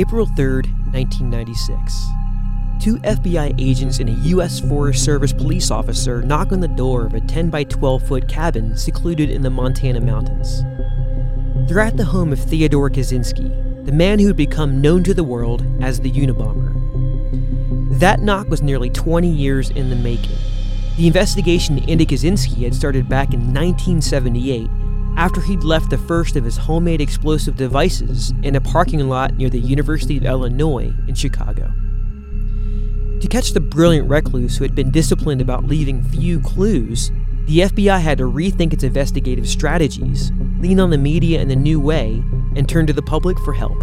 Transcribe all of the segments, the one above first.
April 3rd, 1996. Two FBI agents and a U.S. Forest Service police officer knock on the door of a 10 by 12 foot cabin secluded in the Montana mountains. They're at the home of Theodore Kaczynski, the man who would become known to the world as the Unabomber. That knock was nearly 20 years in the making. The investigation into Kaczynski had started back in 1978 after he'd left the first of his homemade explosive devices in a parking lot near the University of Illinois in Chicago. To catch the brilliant recluse who had been disciplined about leaving few clues, the FBI had to rethink its investigative strategies, lean on the media in a new way, and turn to the public for help.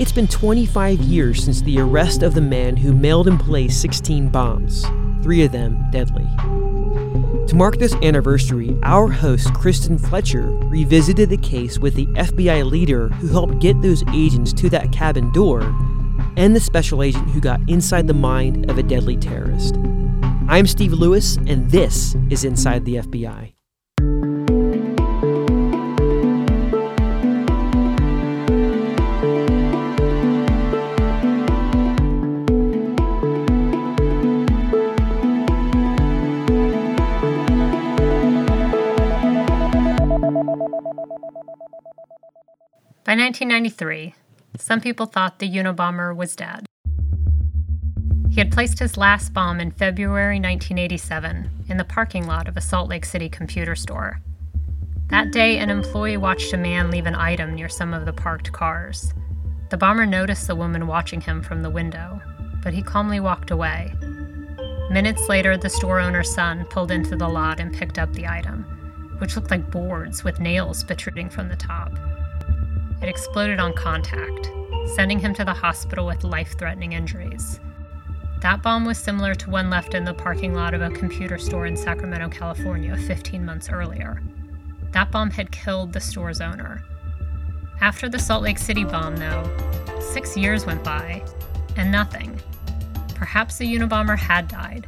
It's been 25 years since the arrest of the man who mailed and placed 16 bombs, three of them deadly. To mark this anniversary, our host, Kristen Fletcher, revisited the case with the FBI leader who helped get those agents to that cabin door and the special agent who got inside the mind of a deadly terrorist. I'm Steve Lewis, and this is Inside the FBI. By 1993, some people thought the Unabomber was dead. He had placed his last bomb in February 1987 in the parking lot of a Salt Lake City computer store. That day, an employee watched a man leave an item near some of the parked cars. The bomber noticed the woman watching him from the window, but he calmly walked away. Minutes later, the store owner's son pulled into the lot and picked up the item, which looked like boards with nails protruding from the top. It exploded on contact, sending him to the hospital with life threatening injuries. That bomb was similar to one left in the parking lot of a computer store in Sacramento, California, 15 months earlier. That bomb had killed the store's owner. After the Salt Lake City bomb, though, six years went by, and nothing. Perhaps the Unabomber had died,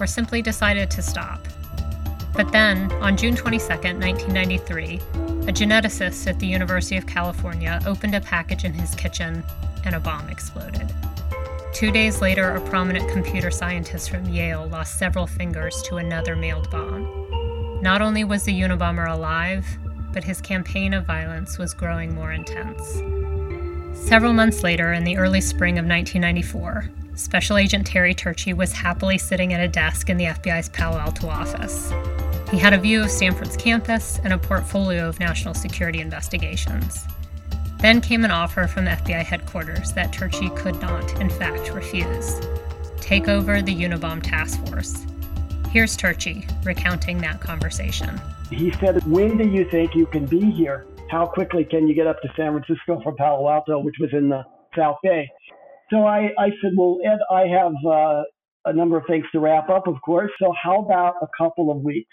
or simply decided to stop. But then, on June 22, 1993, a geneticist at the University of California opened a package in his kitchen and a bomb exploded. Two days later, a prominent computer scientist from Yale lost several fingers to another mailed bomb. Not only was the Unabomber alive, but his campaign of violence was growing more intense. Several months later, in the early spring of 1994, Special Agent Terry Turchie was happily sitting at a desk in the FBI's Palo Alto office. He had a view of Stanford's campus and a portfolio of national security investigations. Then came an offer from FBI headquarters that Turchie could not, in fact, refuse take over the Unabomb task force. Here's Turchie recounting that conversation. He said, When do you think you can be here? How quickly can you get up to San Francisco from Palo Alto, which was in the South Bay? So I, I said, Well, Ed, I have uh, a number of things to wrap up, of course. So how about a couple of weeks?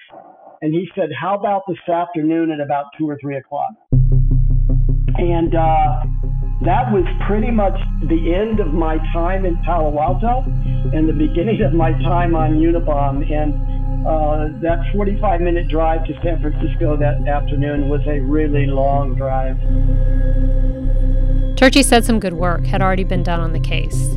And he said, how about this afternoon at about two or three o'clock? And uh, that was pretty much the end of my time in Palo Alto and the beginning of my time on Unabomb. And uh, that 45 minute drive to San Francisco that afternoon was a really long drive. Turchie said some good work had already been done on the case.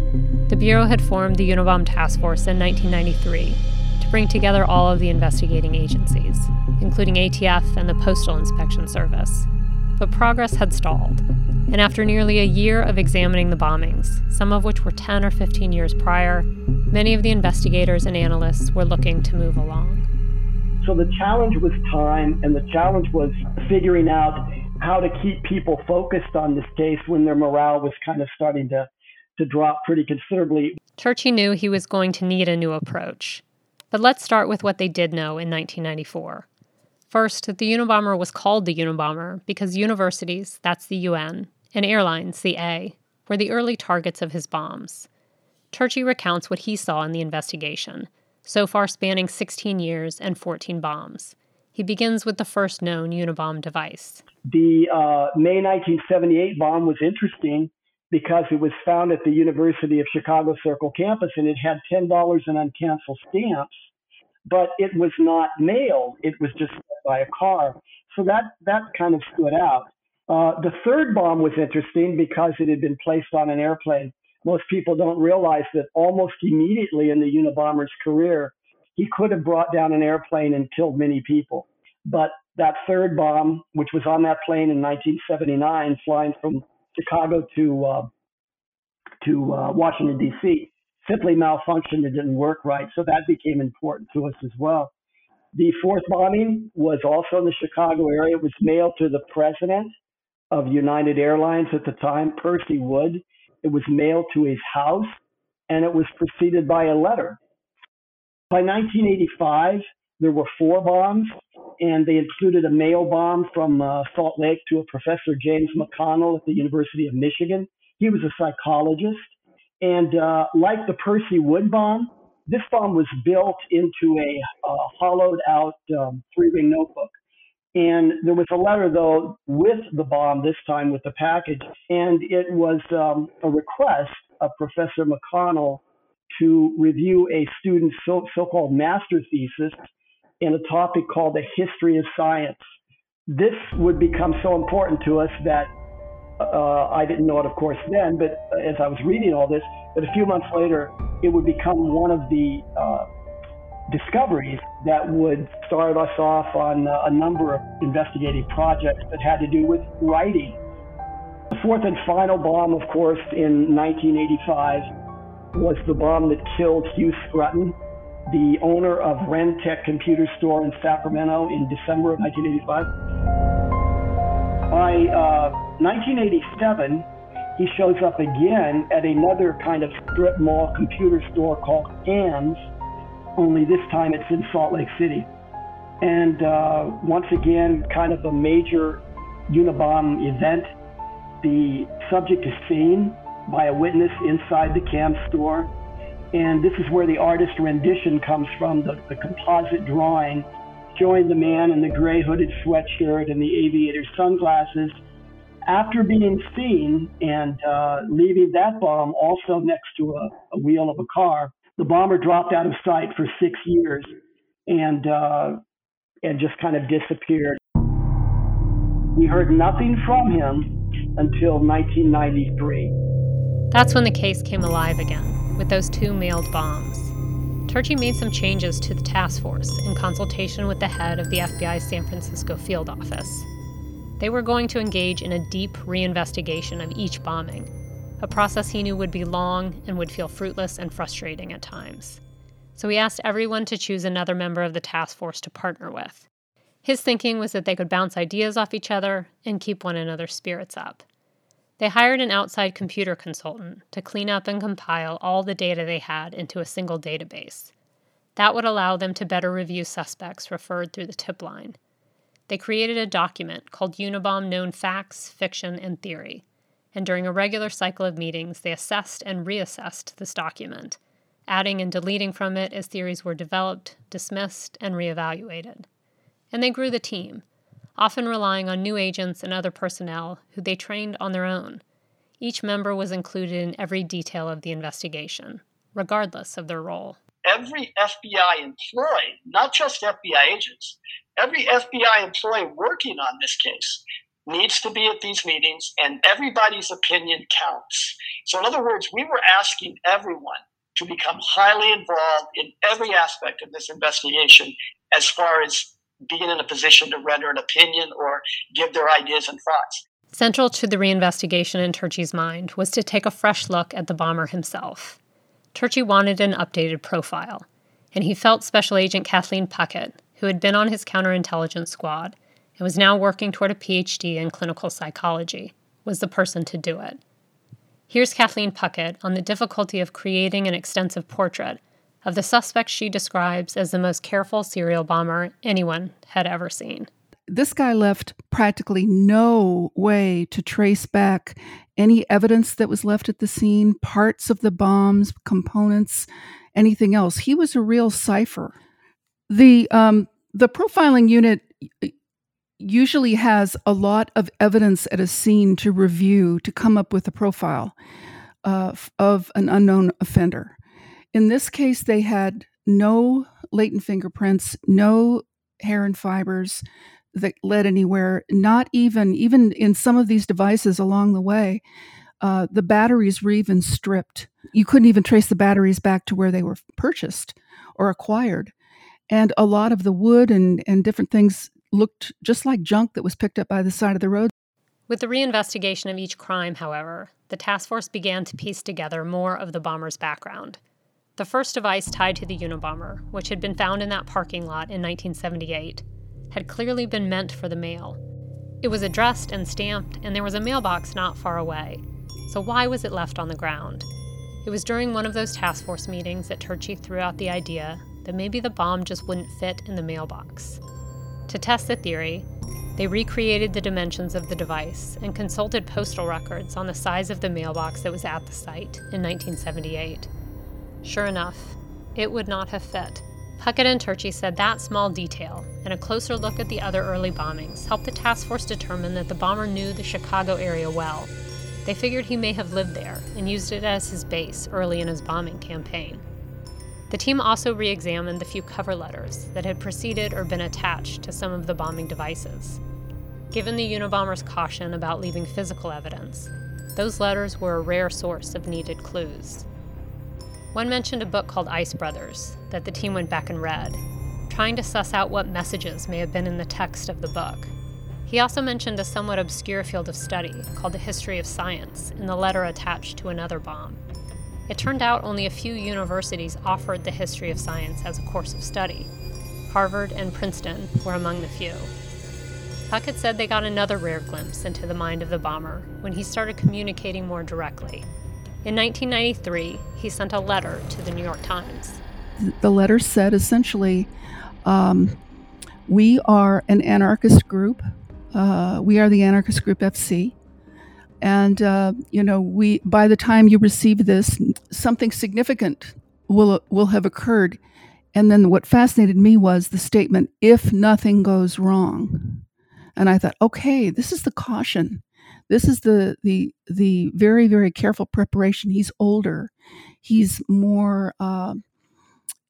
The Bureau had formed the Unabomb Task Force in 1993 to bring together all of the investigating agencies, including ATF and the Postal Inspection Service. But progress had stalled, and after nearly a year of examining the bombings, some of which were 10 or 15 years prior, many of the investigators and analysts were looking to move along. So the challenge was time, and the challenge was figuring out how to keep people focused on this case when their morale was kind of starting to to drop pretty considerably. Turchie knew he was going to need a new approach. But let's start with what they did know in 1994. First, the Unabomber was called the Unabomber because universities, that's the UN, and airlines, the A, were the early targets of his bombs. Turchie recounts what he saw in the investigation, so far spanning 16 years and 14 bombs. He begins with the first known Unabomb device. The uh, May 1978 bomb was interesting because it was found at the University of Chicago Circle campus and it had $10 in uncanceled stamps, but it was not mailed. It was just by a car. So that, that kind of stood out. Uh, the third bomb was interesting because it had been placed on an airplane. Most people don't realize that almost immediately in the Unabomber's career, he could have brought down an airplane and killed many people. But that third bomb, which was on that plane in 1979, flying from Chicago to uh, to uh, Washington D.C., simply malfunctioned and didn't work right. So that became important to us as well. The fourth bombing was also in the Chicago area. It was mailed to the president of United Airlines at the time, Percy Wood. It was mailed to his house, and it was preceded by a letter. By 1985, there were four bombs, and they included a mail bomb from uh, Salt Lake to a professor, James McConnell, at the University of Michigan. He was a psychologist. And uh, like the Percy Wood bomb, this bomb was built into a uh, hollowed out um, three ring notebook. And there was a letter, though, with the bomb, this time with the package. And it was um, a request of Professor McConnell to review a student's so, so-called master thesis in a topic called the history of science. This would become so important to us that uh, I didn't know it, of course, then, but as I was reading all this, that a few months later, it would become one of the uh, discoveries that would start us off on a number of investigative projects that had to do with writing. The fourth and final bomb, of course, in 1985 was the bomb that killed Hugh Scrutton, the owner of Rentech Computer Store in Sacramento in December of 1985. By uh, 1987, he shows up again at another kind of strip mall computer store called Ann's, only this time it's in Salt Lake City. And uh, once again, kind of a major Unabomb event. The subject is seen by a witness inside the CAAMS store. And this is where the artist rendition comes from the, the composite drawing showing the man in the gray hooded sweatshirt and the aviator sunglasses. After being seen and uh, leaving that bomb also next to a, a, wheel of a car, the bomber dropped out of sight for six years and uh, and just kind of disappeared. We heard nothing from him until 1993. That's when the case came alive again with those two mailed bombs. Turchie made some changes to the task force in consultation with the head of the FBI's San Francisco field office. They were going to engage in a deep reinvestigation of each bombing, a process he knew would be long and would feel fruitless and frustrating at times. So he asked everyone to choose another member of the task force to partner with. His thinking was that they could bounce ideas off each other and keep one another's spirits up. They hired an outside computer consultant to clean up and compile all the data they had into a single database. That would allow them to better review suspects referred through the tip line. They created a document called Unabomb Known Facts, Fiction, and Theory, and during a regular cycle of meetings, they assessed and reassessed this document, adding and deleting from it as theories were developed, dismissed, and reevaluated. And they grew the team often relying on new agents and other personnel who they trained on their own. Each member was included in every detail of the investigation, regardless of their role. Every FBI employee, not just FBI agents, every FBI employee working on this case needs to be at these meetings and everybody's opinion counts. So, in other words, we were asking everyone to become highly involved in every aspect of this investigation as far as being in a position to render an opinion or give their ideas and thoughts. Central to the reinvestigation in Turchie's mind was to take a fresh look at the bomber himself. Turchie wanted an updated profile, and he felt Special Agent Kathleen Puckett, who had been on his counterintelligence squad and was now working toward a PhD in clinical psychology, was the person to do it. Here's Kathleen Puckett on the difficulty of creating an extensive portrait of the suspect she describes as the most careful serial bomber anyone had ever seen. This guy left practically no way to trace back any evidence that was left at the scene, parts of the bombs, components, anything else. He was a real cipher. The um, the profiling unit usually has a lot of evidence at a scene to review to come up with a profile uh, of an unknown offender. In this case, they had no latent fingerprints, no hair and fibers. that led anywhere. Not even even in some of these devices along the way, uh, the batteries were even stripped. You couldn't even trace the batteries back to where they were purchased or acquired, and a lot of the wood and and different things looked just like junk that was picked up by the side of the road. With the reinvestigation of each crime, however, the task force began to piece together more of the bomber's background. The first device tied to the Unabomber, which had been found in that parking lot in 1978, had clearly been meant for the mail. It was addressed and stamped, and there was a mailbox not far away. So why was it left on the ground? It was during one of those task force meetings that Turchie threw out the idea that maybe the bomb just wouldn't fit in the mailbox. To test the theory, they recreated the dimensions of the device and consulted postal records on the size of the mailbox that was at the site in 1978. Sure enough, it would not have fit. Puckett and Turchie said that small detail and a closer look at the other early bombings helped the task force determine that the bomber knew the Chicago area well. They figured he may have lived there and used it as his base early in his bombing campaign. The team also re examined the few cover letters that had preceded or been attached to some of the bombing devices. Given the Unabomber's caution about leaving physical evidence, those letters were a rare source of needed clues. One mentioned a book called Ice Brothers that the team went back and read, trying to suss out what messages may have been in the text of the book. He also mentioned a somewhat obscure field of study called the history of science in the letter attached to another bomb. It turned out only a few universities offered the history of science as a course of study. Harvard and Princeton were among the few. Puckett said they got another rare glimpse into the mind of the bomber when he started communicating more directly in 1993, he sent a letter to the New York Times. The letter said essentially, um, We are an anarchist group. Uh, we are the anarchist group FC. And, uh, you know, we by the time you receive this, something significant will, will have occurred. And then what fascinated me was the statement, if nothing goes wrong. And I thought, okay, this is the caution this is the the the very very careful preparation. He's older. He's more. Uh,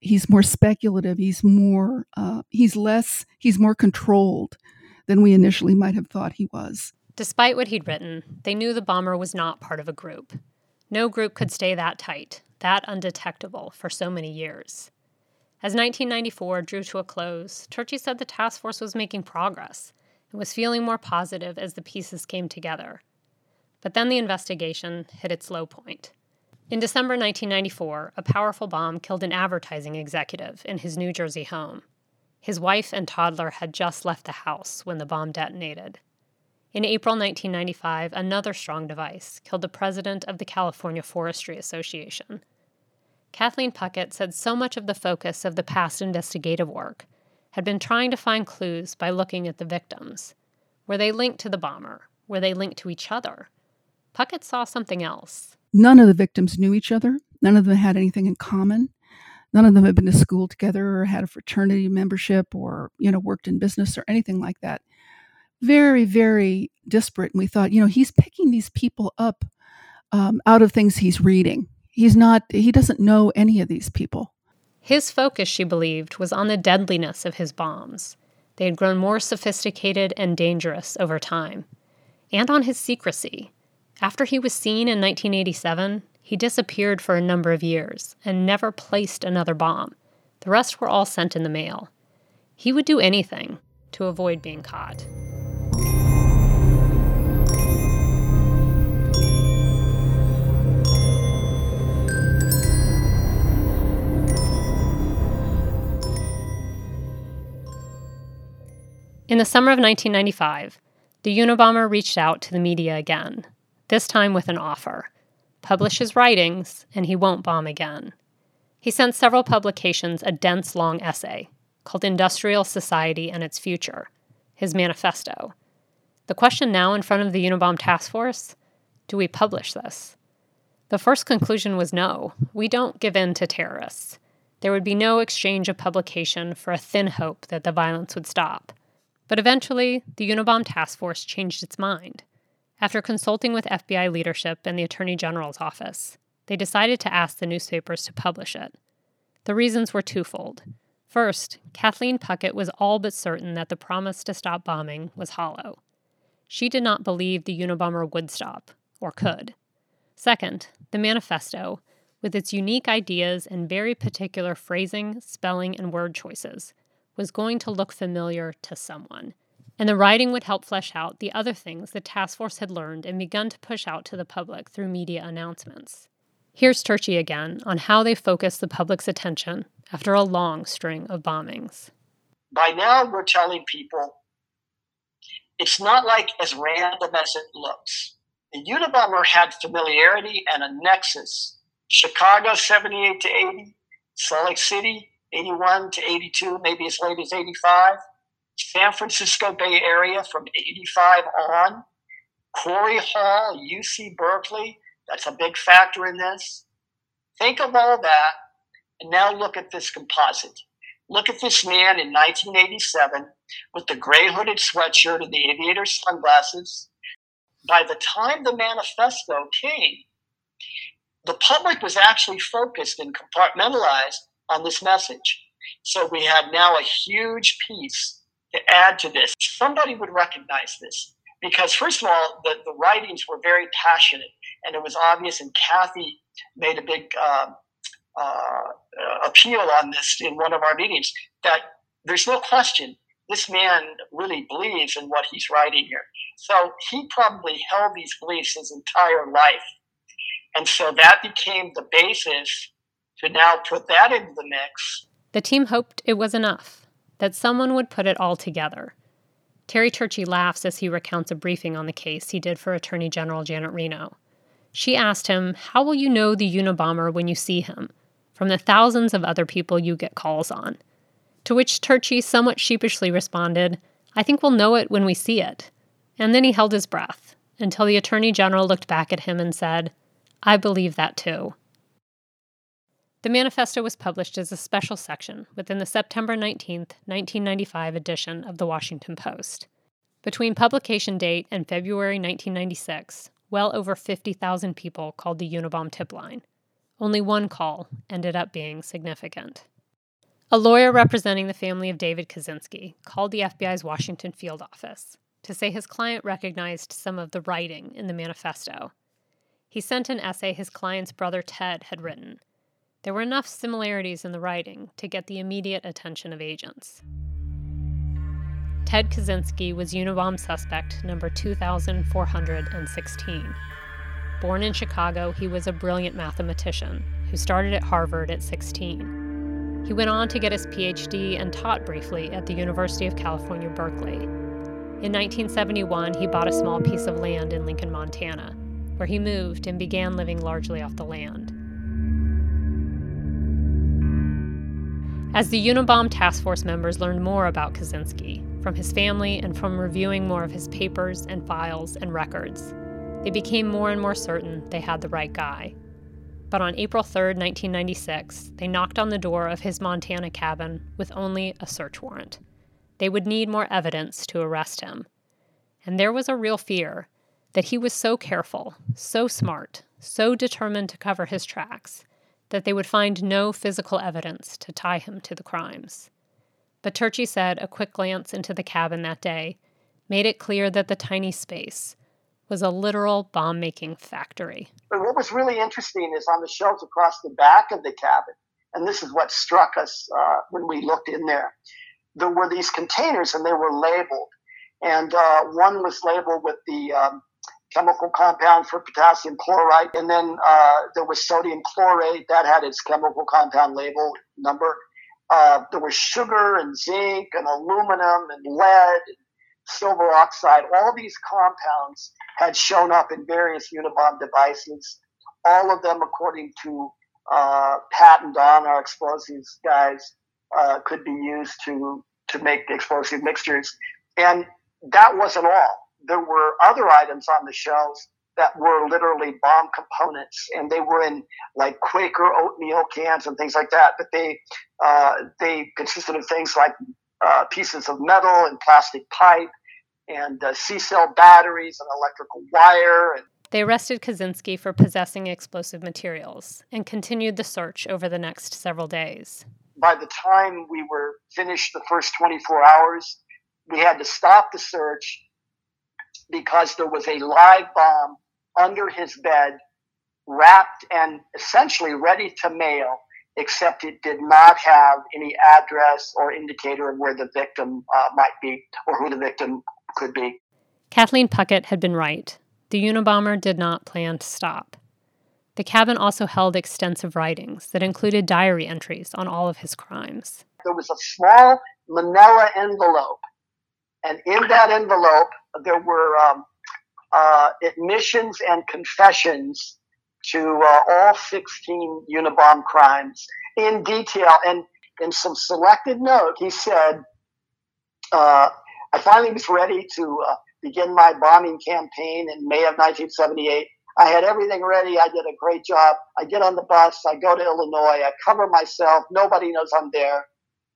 he's more speculative. He's more. Uh, he's less. He's more controlled than we initially might have thought he was. Despite what he'd written, they knew the bomber was not part of a group. No group could stay that tight, that undetectable, for so many years. As 1994 drew to a close, Turchie said the task force was making progress and was feeling more positive as the pieces came together. But then the investigation hit its low point. In December 1994, a powerful bomb killed an advertising executive in his New Jersey home. His wife and toddler had just left the house when the bomb detonated. In April 1995, another strong device killed the president of the California Forestry Association. Kathleen Puckett said so much of the focus of the past investigative work had been trying to find clues by looking at the victims. Were they linked to the bomber? Were they linked to each other? Puckett saw something else. None of the victims knew each other. None of them had anything in common. None of them had been to school together or had a fraternity membership or, you know, worked in business or anything like that. Very, very disparate. And we thought, you know, he's picking these people up um, out of things he's reading. He's not, he doesn't know any of these people. His focus, she believed, was on the deadliness of his bombs. They had grown more sophisticated and dangerous over time. And on his secrecy. After he was seen in 1987, he disappeared for a number of years and never placed another bomb. The rest were all sent in the mail. He would do anything to avoid being caught. In the summer of 1995, the Unabomber reached out to the media again, this time with an offer publish his writings, and he won't bomb again. He sent several publications a dense, long essay called Industrial Society and Its Future, his manifesto. The question now in front of the Unabomb Task Force do we publish this? The first conclusion was no, we don't give in to terrorists. There would be no exchange of publication for a thin hope that the violence would stop. But eventually, the Unabomb task force changed its mind. After consulting with FBI leadership and the Attorney General's office, they decided to ask the newspapers to publish it. The reasons were twofold. First, Kathleen Puckett was all but certain that the promise to stop bombing was hollow. She did not believe the Unabomber would stop, or could. Second, the manifesto, with its unique ideas and very particular phrasing, spelling, and word choices, was going to look familiar to someone. And the writing would help flesh out the other things the task force had learned and begun to push out to the public through media announcements. Here's Turchie again on how they focused the public's attention after a long string of bombings. By now, we're telling people it's not like as random as it looks. The Unabomber had familiarity and a nexus. Chicago, 78 to 80, Salt Lake City, 81 to 82, maybe as late as 85, San Francisco Bay Area from 85 on, Cory Hall, UC Berkeley, that's a big factor in this. Think of all that and now look at this composite. Look at this man in 1987 with the gray hooded sweatshirt and the aviator sunglasses. By the time the manifesto came, the public was actually focused and compartmentalized on this message. So we had now a huge piece to add to this. Somebody would recognize this because, first of all, the, the writings were very passionate and it was obvious, and Kathy made a big uh, uh, appeal on this in one of our meetings that there's no question this man really believes in what he's writing here. So he probably held these beliefs his entire life. And so that became the basis to now put that into the mix. The team hoped it was enough, that someone would put it all together. Terry Turchie laughs as he recounts a briefing on the case he did for Attorney General Janet Reno. She asked him, How will you know the Unabomber when you see him? from the thousands of other people you get calls on. To which Turchie somewhat sheepishly responded, I think we'll know it when we see it. And then he held his breath until the Attorney General looked back at him and said, I believe that too. The manifesto was published as a special section within the September 19, 1995 edition of the Washington Post. Between publication date and February 1996, well over 50,000 people called the Unabomb tip line. Only one call ended up being significant. A lawyer representing the family of David Kaczynski called the FBI's Washington field office to say his client recognized some of the writing in the manifesto. He sent an essay his client's brother Ted had written. There were enough similarities in the writing to get the immediate attention of agents. Ted Kaczynski was Unabomb suspect number 2416. Born in Chicago, he was a brilliant mathematician who started at Harvard at 16. He went on to get his PhD and taught briefly at the University of California, Berkeley. In 1971, he bought a small piece of land in Lincoln, Montana, where he moved and began living largely off the land. As the Unabomb task force members learned more about Kaczynski, from his family and from reviewing more of his papers and files and records, they became more and more certain they had the right guy. But on April 3, 1996, they knocked on the door of his Montana cabin with only a search warrant. They would need more evidence to arrest him. And there was a real fear that he was so careful, so smart, so determined to cover his tracks, that they would find no physical evidence to tie him to the crimes. But Turchie said a quick glance into the cabin that day made it clear that the tiny space, was a literal bomb making factory. But what was really interesting is on the shelves across the back of the cabin, and this is what struck us uh, when we looked in there, there were these containers and they were labeled. And uh, one was labeled with the um, chemical compound for potassium chloride, and then uh, there was sodium chlorate that had its chemical compound label number. Uh, there was sugar and zinc and aluminum and lead and silver oxide, all these compounds had shown up in various Unabomb devices, all of them, according to uh, patent on our explosives guys, uh, could be used to, to make explosive mixtures. And that wasn't all. There were other items on the shelves that were literally bomb components, and they were in like Quaker oatmeal cans and things like that. But they uh, they consisted of things like uh, pieces of metal and plastic pipe and uh, C cell batteries and electrical wire. And they arrested Kaczynski for possessing explosive materials and continued the search over the next several days. by the time we were finished the first 24 hours, we had to stop the search because there was a live bomb under his bed, wrapped and essentially ready to mail, except it did not have any address or indicator of where the victim uh, might be or who the victim could be. Kathleen Puckett had been right. The Unabomber did not plan to stop. The cabin also held extensive writings that included diary entries on all of his crimes. There was a small manila envelope, and in that envelope, there were um, uh, admissions and confessions to uh, all 16 Unabomb crimes in detail. And in some selected note, he said, uh, I finally was ready to uh, begin my bombing campaign in May of 1978. I had everything ready. I did a great job. I get on the bus. I go to Illinois. I cover myself. Nobody knows I'm there.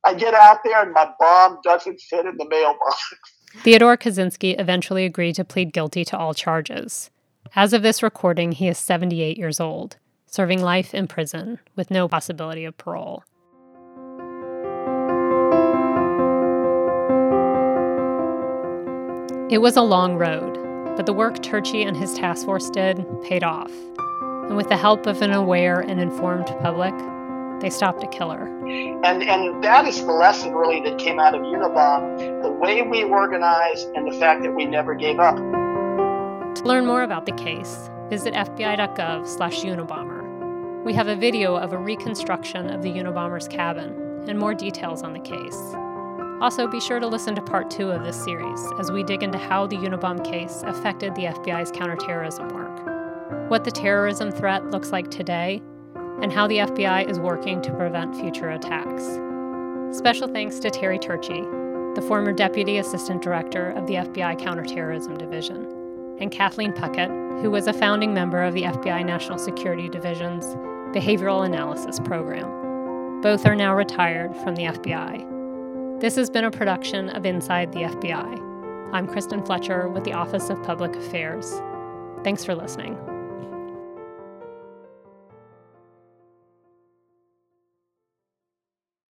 I get out there and my bomb doesn't fit in the mailbox. Theodore Kaczynski eventually agreed to plead guilty to all charges. As of this recording, he is 78 years old, serving life in prison with no possibility of parole. It was a long road, but the work Turchie and his task force did paid off. And with the help of an aware and informed public, they stopped a killer. And and that is the lesson really that came out of Unabomb, the way we organized and the fact that we never gave up. To learn more about the case, visit fbi.gov slash Unabomber. We have a video of a reconstruction of the Unabomber's cabin and more details on the case. Also, be sure to listen to part two of this series as we dig into how the Unabomb case affected the FBI's counterterrorism work, what the terrorism threat looks like today, and how the FBI is working to prevent future attacks. Special thanks to Terry Turchie, the former Deputy Assistant Director of the FBI Counterterrorism Division, and Kathleen Puckett, who was a founding member of the FBI National Security Division's Behavioral Analysis Program. Both are now retired from the FBI. This has been a production of Inside the FBI. I'm Kristen Fletcher with the Office of Public Affairs. Thanks for listening.